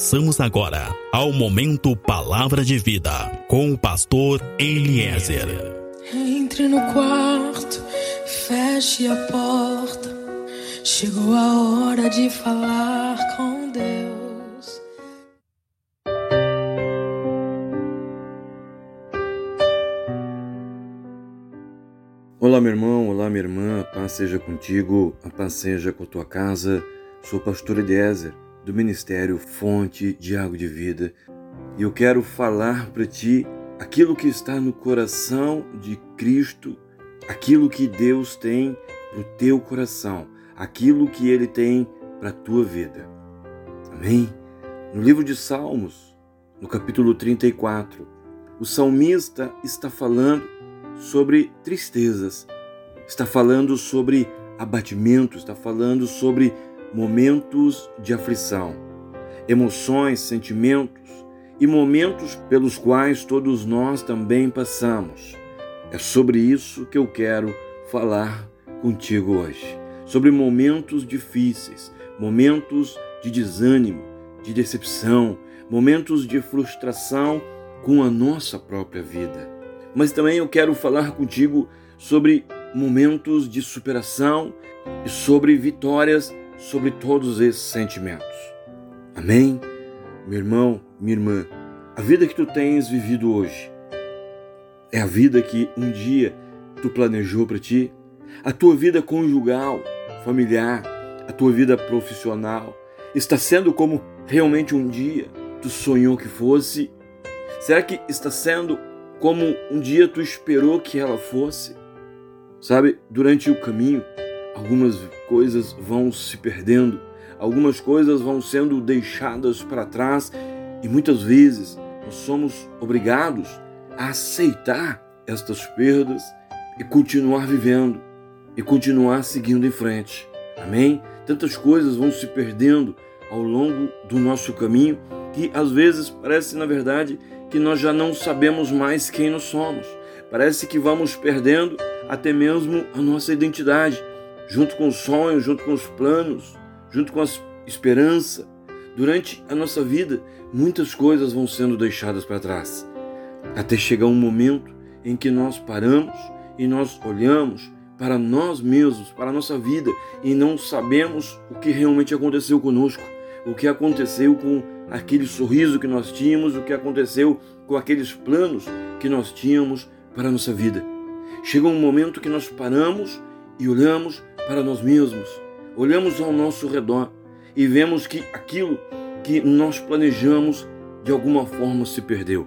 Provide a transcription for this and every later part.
Passamos agora ao momento Palavra de Vida com o pastor Eliezer. Entre no quarto, feche a porta. Chegou a hora de falar com Deus. Olá, meu irmão, olá, minha irmã, a paz seja contigo, a paz seja com a tua casa. Sou o pastor Eliezer, do Ministério Fonte de Água de Vida, e eu quero falar para ti aquilo que está no coração de Cristo, aquilo que Deus tem para o teu coração, aquilo que Ele tem para a tua vida. Amém? No livro de Salmos, no capítulo 34, o salmista está falando sobre tristezas, está falando sobre abatimento, está falando sobre momentos de aflição, emoções, sentimentos e momentos pelos quais todos nós também passamos. É sobre isso que eu quero falar contigo hoje. Sobre momentos difíceis, momentos de desânimo, de decepção, momentos de frustração com a nossa própria vida. Mas também eu quero falar contigo sobre momentos de superação e sobre vitórias sobre todos esses sentimentos. Amém? Meu irmão, minha irmã, a vida que tu tens vivido hoje é a vida que um dia tu planejou para ti? A tua vida conjugal, familiar, a tua vida profissional está sendo como realmente um dia tu sonhou que fosse? Será que está sendo como um dia tu esperou que ela fosse? Sabe, durante o caminho, algumas coisas vão se perdendo, algumas coisas vão sendo deixadas para trás e muitas vezes nós somos obrigados a aceitar estas perdas e continuar vivendo e continuar seguindo em frente. Amém? Tantas coisas vão se perdendo ao longo do nosso caminho que às vezes parece, na verdade, que nós já não sabemos mais quem nós somos. Parece que vamos perdendo até mesmo a nossa identidade junto com os sonhos, junto com os planos, junto com a esperança. Durante a nossa vida, muitas coisas vão sendo deixadas para trás, até chegar um momento em que nós paramos e nós olhamos para nós mesmos, para a nossa vida e não sabemos o que realmente aconteceu conosco, o que aconteceu com aquele sorriso que nós tínhamos, o que aconteceu com aqueles planos que nós tínhamos para a nossa vida. Chega um momento que nós paramos e olhamos para nós mesmos, olhamos ao nosso redor e vemos que aquilo que nós planejamos de alguma forma se perdeu.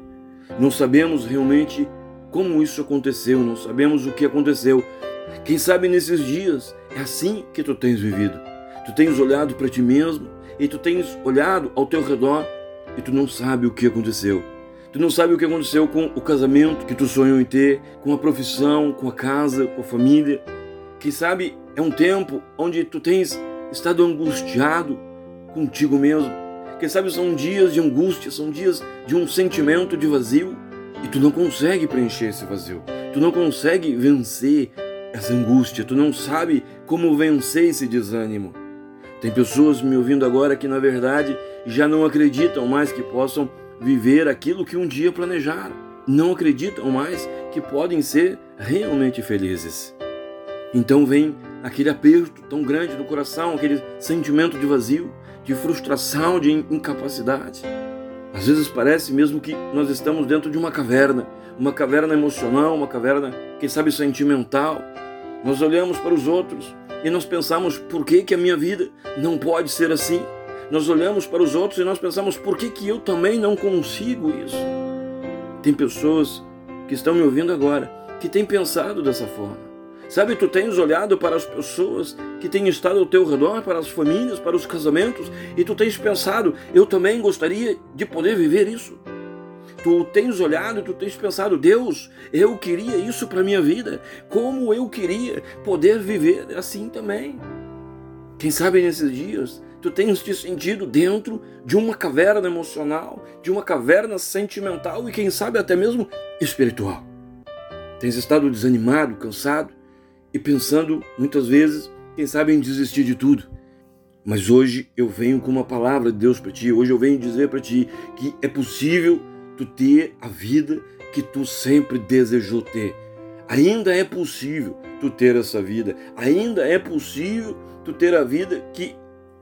Não sabemos realmente como isso aconteceu, não sabemos o que aconteceu. Quem sabe nesses dias é assim que tu tens vivido. Tu tens olhado para ti mesmo e tu tens olhado ao teu redor e tu não sabe o que aconteceu. Tu não sabe o que aconteceu com o casamento que tu sonhou em ter, com a profissão, com a casa, com a família. Quem sabe é um tempo onde tu tens estado angustiado contigo mesmo. Quem sabe são dias de angústia, são dias de um sentimento de vazio e tu não consegue preencher esse vazio. Tu não consegue vencer essa angústia, tu não sabe como vencer esse desânimo. Tem pessoas me ouvindo agora que na verdade já não acreditam mais que possam viver aquilo que um dia planejaram. Não acreditam mais que podem ser realmente felizes. Então vem aquele aperto tão grande do coração, aquele sentimento de vazio, de frustração, de incapacidade. Às vezes parece mesmo que nós estamos dentro de uma caverna, uma caverna emocional, uma caverna, quem sabe, sentimental. Nós olhamos para os outros e nós pensamos, por que, que a minha vida não pode ser assim? Nós olhamos para os outros e nós pensamos, por que, que eu também não consigo isso? Tem pessoas que estão me ouvindo agora que têm pensado dessa forma. Sabe, tu tens olhado para as pessoas que têm estado ao teu redor, para as famílias, para os casamentos, e tu tens pensado, eu também gostaria de poder viver isso. Tu tens olhado e tu tens pensado, Deus, eu queria isso para minha vida, como eu queria poder viver assim também. Quem sabe nesses dias tu tens te sentido dentro de uma caverna emocional, de uma caverna sentimental e quem sabe até mesmo espiritual. Tens estado desanimado, cansado, e pensando muitas vezes, quem sabe, em desistir de tudo. Mas hoje eu venho com uma palavra de Deus para ti. Hoje eu venho dizer para ti que é possível tu ter a vida que tu sempre desejou ter. Ainda é possível tu ter essa vida. Ainda é possível tu ter a vida que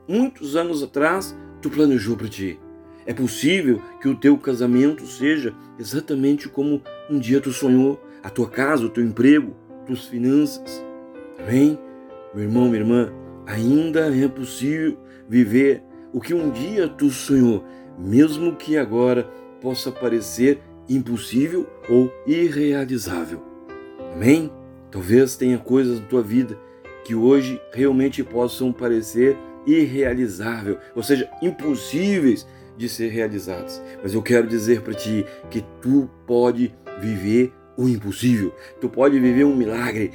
muitos anos atrás tu planejou para ti. É possível que o teu casamento seja exatamente como um dia tu sonhou, a tua casa, o teu emprego, tuas finanças. Amém? Meu irmão, minha irmã, ainda é possível viver o que um dia tu sonhou, mesmo que agora possa parecer impossível ou irrealizável. Amém? Talvez tenha coisas na tua vida que hoje realmente possam parecer irrealizável, ou seja, impossíveis de ser realizadas. Mas eu quero dizer para ti que tu pode viver o impossível. Tu pode viver um milagre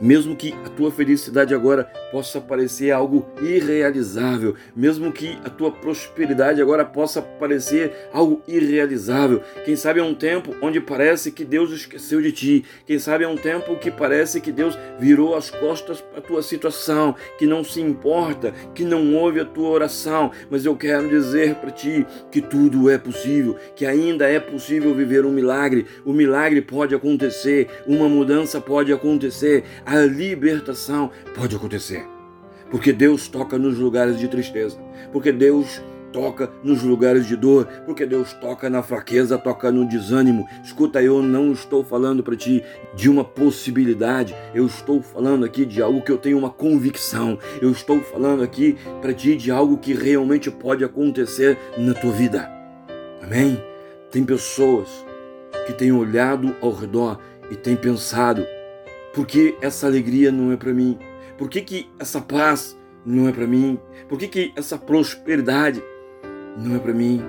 mesmo que a tua felicidade agora possa parecer algo irrealizável, mesmo que a tua prosperidade agora possa parecer algo irrealizável. Quem sabe é um tempo onde parece que Deus esqueceu de ti. Quem sabe é um tempo que parece que Deus virou as costas para a tua situação, que não se importa, que não ouve a tua oração. Mas eu quero dizer para ti que tudo é possível, que ainda é possível viver um milagre. O milagre pode acontecer, uma mudança pode acontecer a libertação pode acontecer. Porque Deus toca nos lugares de tristeza, porque Deus toca nos lugares de dor, porque Deus toca na fraqueza, toca no desânimo. Escuta, eu não estou falando para ti de uma possibilidade, eu estou falando aqui de algo que eu tenho uma convicção. Eu estou falando aqui para ti de algo que realmente pode acontecer na tua vida. Amém? Tem pessoas que têm olhado ao redor e têm pensado por que essa alegria não é para mim? Por que, que essa paz não é para mim? Por que, que essa prosperidade não é para mim?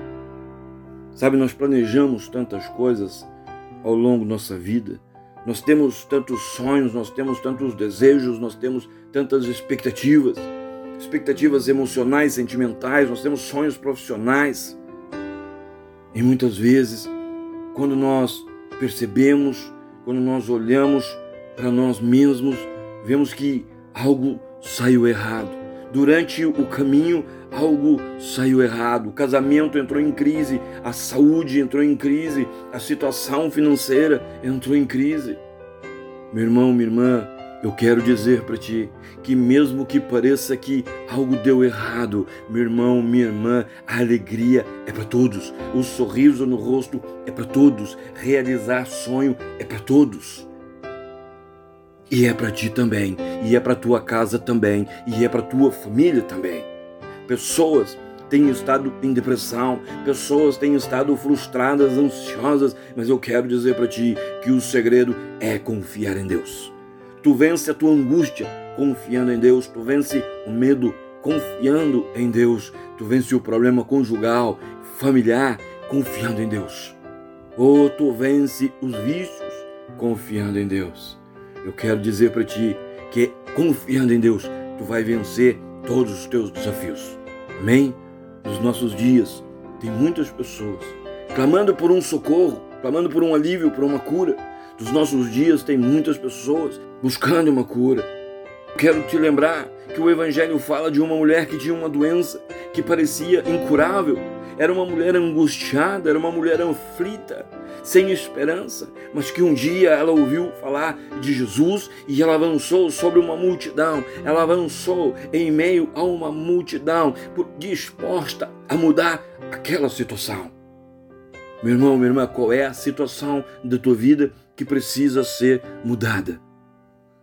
Sabe, nós planejamos tantas coisas ao longo da nossa vida. Nós temos tantos sonhos, nós temos tantos desejos, nós temos tantas expectativas, expectativas emocionais, sentimentais, nós temos sonhos profissionais. E muitas vezes, quando nós percebemos, quando nós olhamos para nós mesmos, vemos que algo saiu errado. Durante o caminho, algo saiu errado. O casamento entrou em crise, a saúde entrou em crise, a situação financeira entrou em crise. Meu irmão, minha irmã, eu quero dizer para ti que, mesmo que pareça que algo deu errado, meu irmão, minha irmã, a alegria é para todos, o sorriso no rosto é para todos, realizar sonho é para todos. E é para ti também, e é para tua casa também, e é para tua família também. Pessoas têm estado em depressão, pessoas têm estado frustradas, ansiosas, mas eu quero dizer para ti que o segredo é confiar em Deus. Tu vence a tua angústia confiando em Deus, tu vence o medo confiando em Deus, tu vence o problema conjugal, familiar confiando em Deus. Ou tu vence os vícios confiando em Deus. Eu quero dizer para ti que confiando em Deus, tu vai vencer todos os teus desafios. Amém? Nos nossos dias, tem muitas pessoas clamando por um socorro, clamando por um alívio, por uma cura. Nos nossos dias, tem muitas pessoas buscando uma cura. Quero te lembrar que o Evangelho fala de uma mulher que tinha uma doença que parecia incurável. Era uma mulher angustiada, era uma mulher aflita, sem esperança, mas que um dia ela ouviu falar de Jesus e ela avançou sobre uma multidão, ela avançou em meio a uma multidão, disposta a mudar aquela situação. Meu irmão, minha irmã, qual é a situação da tua vida que precisa ser mudada?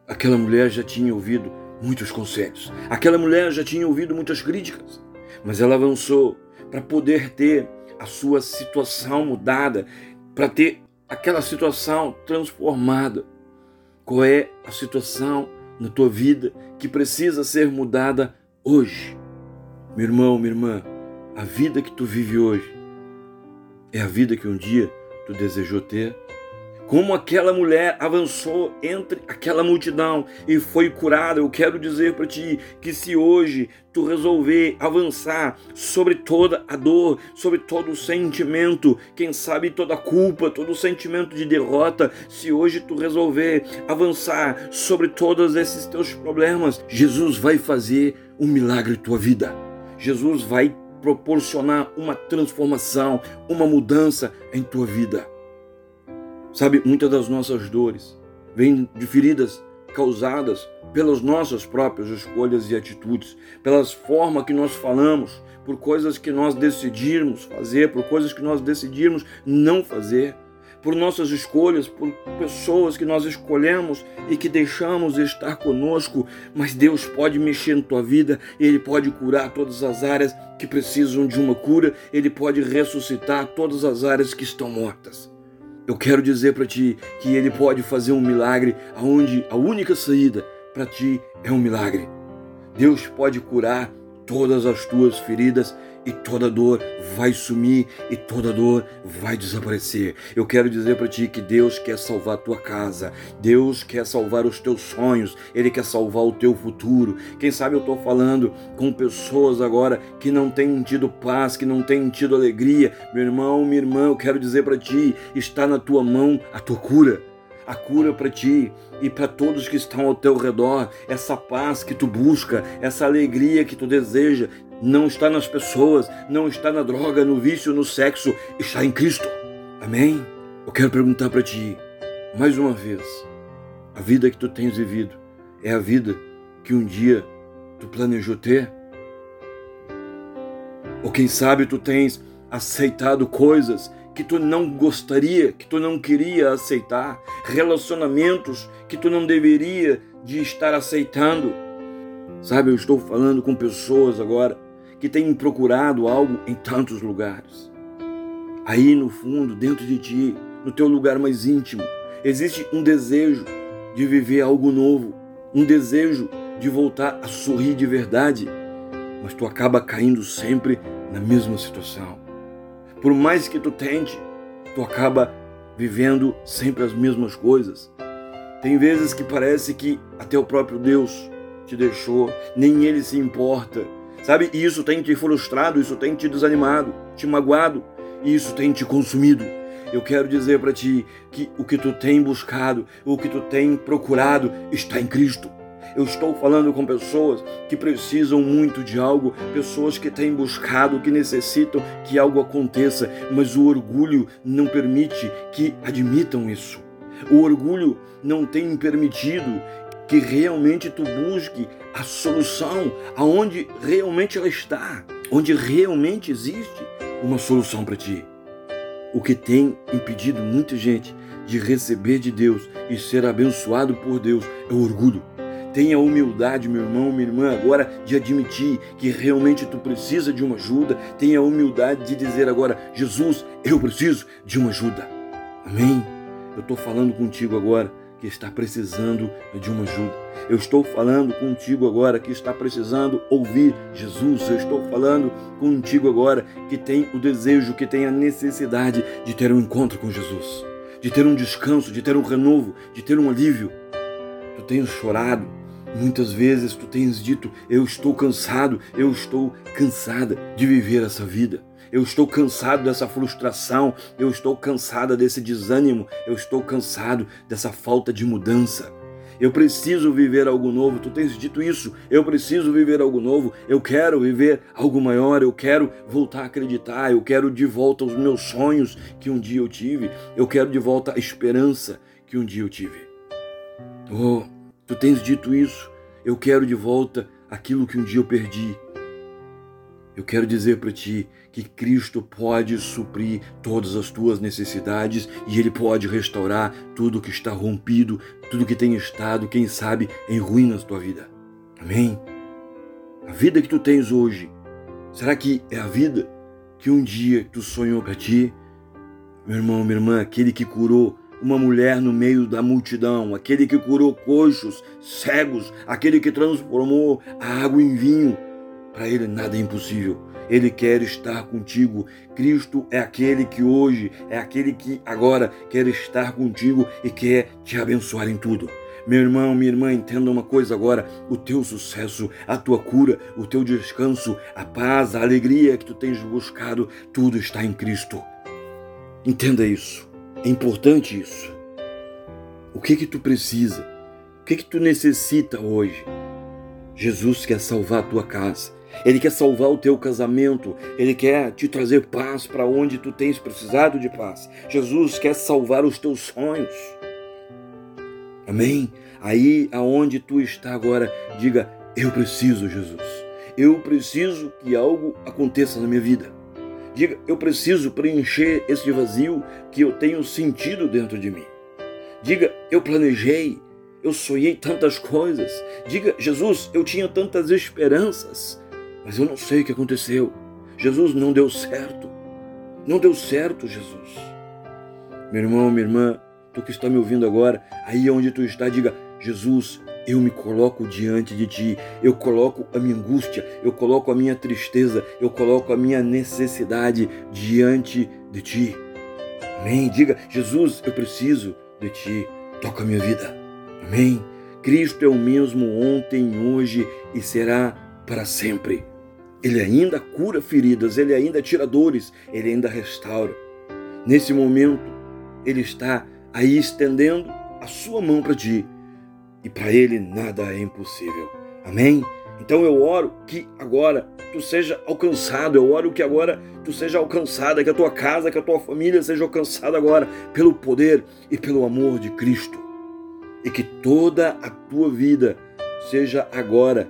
Aquela mulher já tinha ouvido muitos conselhos, aquela mulher já tinha ouvido muitas críticas, mas ela avançou para poder ter a sua situação mudada, para ter aquela situação transformada. Qual é a situação na tua vida que precisa ser mudada hoje? Meu irmão, minha irmã, a vida que tu vive hoje é a vida que um dia tu desejou ter? Como aquela mulher avançou entre aquela multidão e foi curada. Eu quero dizer para ti que se hoje tu resolver avançar sobre toda a dor, sobre todo o sentimento, quem sabe toda a culpa, todo o sentimento de derrota, se hoje tu resolver avançar sobre todos esses teus problemas, Jesus vai fazer um milagre em tua vida. Jesus vai proporcionar uma transformação, uma mudança em tua vida. Sabe, muitas das nossas dores vêm de feridas causadas pelas nossas próprias escolhas e atitudes, pelas formas que nós falamos, por coisas que nós decidimos fazer, por coisas que nós decidimos não fazer, por nossas escolhas, por pessoas que nós escolhemos e que deixamos estar conosco, mas Deus pode mexer na tua vida, Ele pode curar todas as áreas que precisam de uma cura, Ele pode ressuscitar todas as áreas que estão mortas. Eu quero dizer para ti que Ele pode fazer um milagre aonde a única saída para ti é um milagre. Deus pode curar todas as tuas feridas e toda dor vai sumir e toda dor vai desaparecer. Eu quero dizer para ti que Deus quer salvar a tua casa, Deus quer salvar os teus sonhos, Ele quer salvar o teu futuro. Quem sabe eu estou falando com pessoas agora que não têm tido paz, que não têm tido alegria. Meu irmão, minha irmã, eu quero dizer para ti: está na tua mão a tua cura a cura para ti e para todos que estão ao teu redor. Essa paz que tu busca, essa alegria que tu deseja, não está nas pessoas, não está na droga, no vício, no sexo, está em Cristo. Amém? Eu quero perguntar para ti, mais uma vez, a vida que tu tens vivido é a vida que um dia tu planejou ter? Ou quem sabe tu tens aceitado coisas que tu não gostaria, que tu não queria aceitar, relacionamentos que tu não deveria de estar aceitando. Sabe, eu estou falando com pessoas agora que têm procurado algo em tantos lugares. Aí no fundo, dentro de ti, no teu lugar mais íntimo, existe um desejo de viver algo novo, um desejo de voltar a sorrir de verdade, mas tu acaba caindo sempre na mesma situação. Por mais que tu tente, tu acaba vivendo sempre as mesmas coisas. Tem vezes que parece que até o próprio Deus te deixou, nem ele se importa. Sabe? Isso tem te frustrado, isso tem te desanimado, te magoado, e isso tem te consumido. Eu quero dizer para ti que o que tu tem buscado, o que tu tem procurado está em Cristo. Eu estou falando com pessoas que precisam muito de algo, pessoas que têm buscado, que necessitam que algo aconteça, mas o orgulho não permite que admitam isso. O orgulho não tem permitido que realmente tu busque a solução aonde realmente ela está, onde realmente existe uma solução para ti. O que tem impedido muita gente de receber de Deus e ser abençoado por Deus é o orgulho. Tenha humildade, meu irmão, minha irmã, agora de admitir que realmente tu precisa de uma ajuda. Tenha humildade de dizer agora: Jesus, eu preciso de uma ajuda. Amém? Eu estou falando contigo agora que está precisando de uma ajuda. Eu estou falando contigo agora que está precisando ouvir Jesus. Eu estou falando contigo agora que tem o desejo, que tem a necessidade de ter um encontro com Jesus, de ter um descanso, de ter um renovo, de ter um alívio. Tu tens chorado, Muitas vezes tu tens dito: Eu estou cansado, eu estou cansada de viver essa vida. Eu estou cansado dessa frustração, eu estou cansada desse desânimo, eu estou cansado dessa falta de mudança. Eu preciso viver algo novo. Tu tens dito isso. Eu preciso viver algo novo. Eu quero viver algo maior. Eu quero voltar a acreditar. Eu quero de volta os meus sonhos que um dia eu tive. Eu quero de volta a esperança que um dia eu tive. Oh, Tu tens dito isso. Eu quero de volta aquilo que um dia eu perdi. Eu quero dizer para ti que Cristo pode suprir todas as tuas necessidades e Ele pode restaurar tudo que está rompido, tudo que tem estado, quem sabe, em ruínas tua vida. Amém? A vida que tu tens hoje, será que é a vida que um dia tu sonhou para ti? Meu irmão, minha irmã, aquele que curou uma mulher no meio da multidão, aquele que curou coxos, cegos, aquele que transformou a água em vinho. Para ele nada é impossível. Ele quer estar contigo. Cristo é aquele que hoje, é aquele que agora quer estar contigo e quer te abençoar em tudo. Meu irmão, minha irmã, entenda uma coisa agora: o teu sucesso, a tua cura, o teu descanso, a paz, a alegria que tu tens buscado, tudo está em Cristo. Entenda isso. É importante isso. O que que tu precisa? O que que tu necessita hoje? Jesus quer salvar a tua casa. Ele quer salvar o teu casamento, ele quer te trazer paz para onde tu tens precisado de paz. Jesus quer salvar os teus sonhos. Amém? Aí aonde tu está agora, diga: Eu preciso, Jesus. Eu preciso que algo aconteça na minha vida. Diga: Eu preciso preencher esse vazio que eu tenho sentido dentro de mim. Diga: Eu planejei, eu sonhei tantas coisas. Diga: Jesus, eu tinha tantas esperanças, mas eu não sei o que aconteceu. Jesus não deu certo. Não deu certo, Jesus. Meu irmão, minha irmã, tu que está me ouvindo agora, aí onde tu está, diga: Jesus, eu me coloco diante de ti, eu coloco a minha angústia, eu coloco a minha tristeza, eu coloco a minha necessidade diante de ti. Amém? Diga, Jesus, eu preciso de ti, toca a minha vida. Amém? Cristo é o mesmo ontem, hoje e será para sempre. Ele ainda cura feridas, ele ainda tira dores, ele ainda restaura. Nesse momento, ele está aí estendendo a sua mão para ti e para ele nada é impossível. Amém? Então eu oro que agora tu seja alcançado, eu oro que agora tu seja alcançada, que a tua casa, que a tua família seja alcançada agora pelo poder e pelo amor de Cristo. E que toda a tua vida seja agora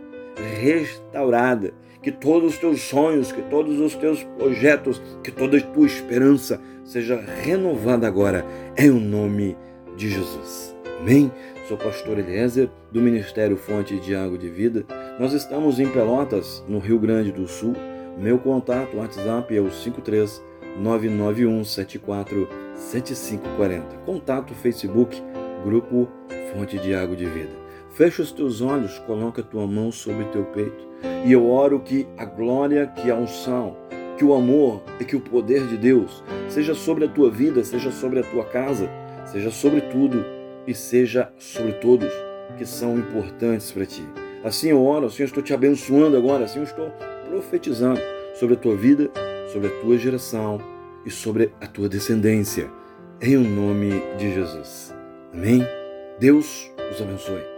restaurada, que todos os teus sonhos, que todos os teus projetos, que toda a tua esperança seja renovada agora, em o nome de Jesus. Amém? Sou pastor Eliezer, do Ministério Fonte de Água de Vida. Nós estamos em Pelotas, no Rio Grande do Sul. Meu contato WhatsApp é o 53 991 74 7540. Contato Facebook, Grupo Fonte de Água de Vida. Fecha os teus olhos, coloca tua mão sobre teu peito e eu oro que a glória, que a unção, que o amor e que o poder de Deus seja sobre a tua vida, seja sobre a tua casa, seja sobre tudo e seja sobre todos que são importantes para ti. Assim eu oro, assim eu estou te abençoando agora, assim eu estou profetizando sobre a tua vida, sobre a tua geração e sobre a tua descendência, em o nome de Jesus. Amém? Deus os abençoe.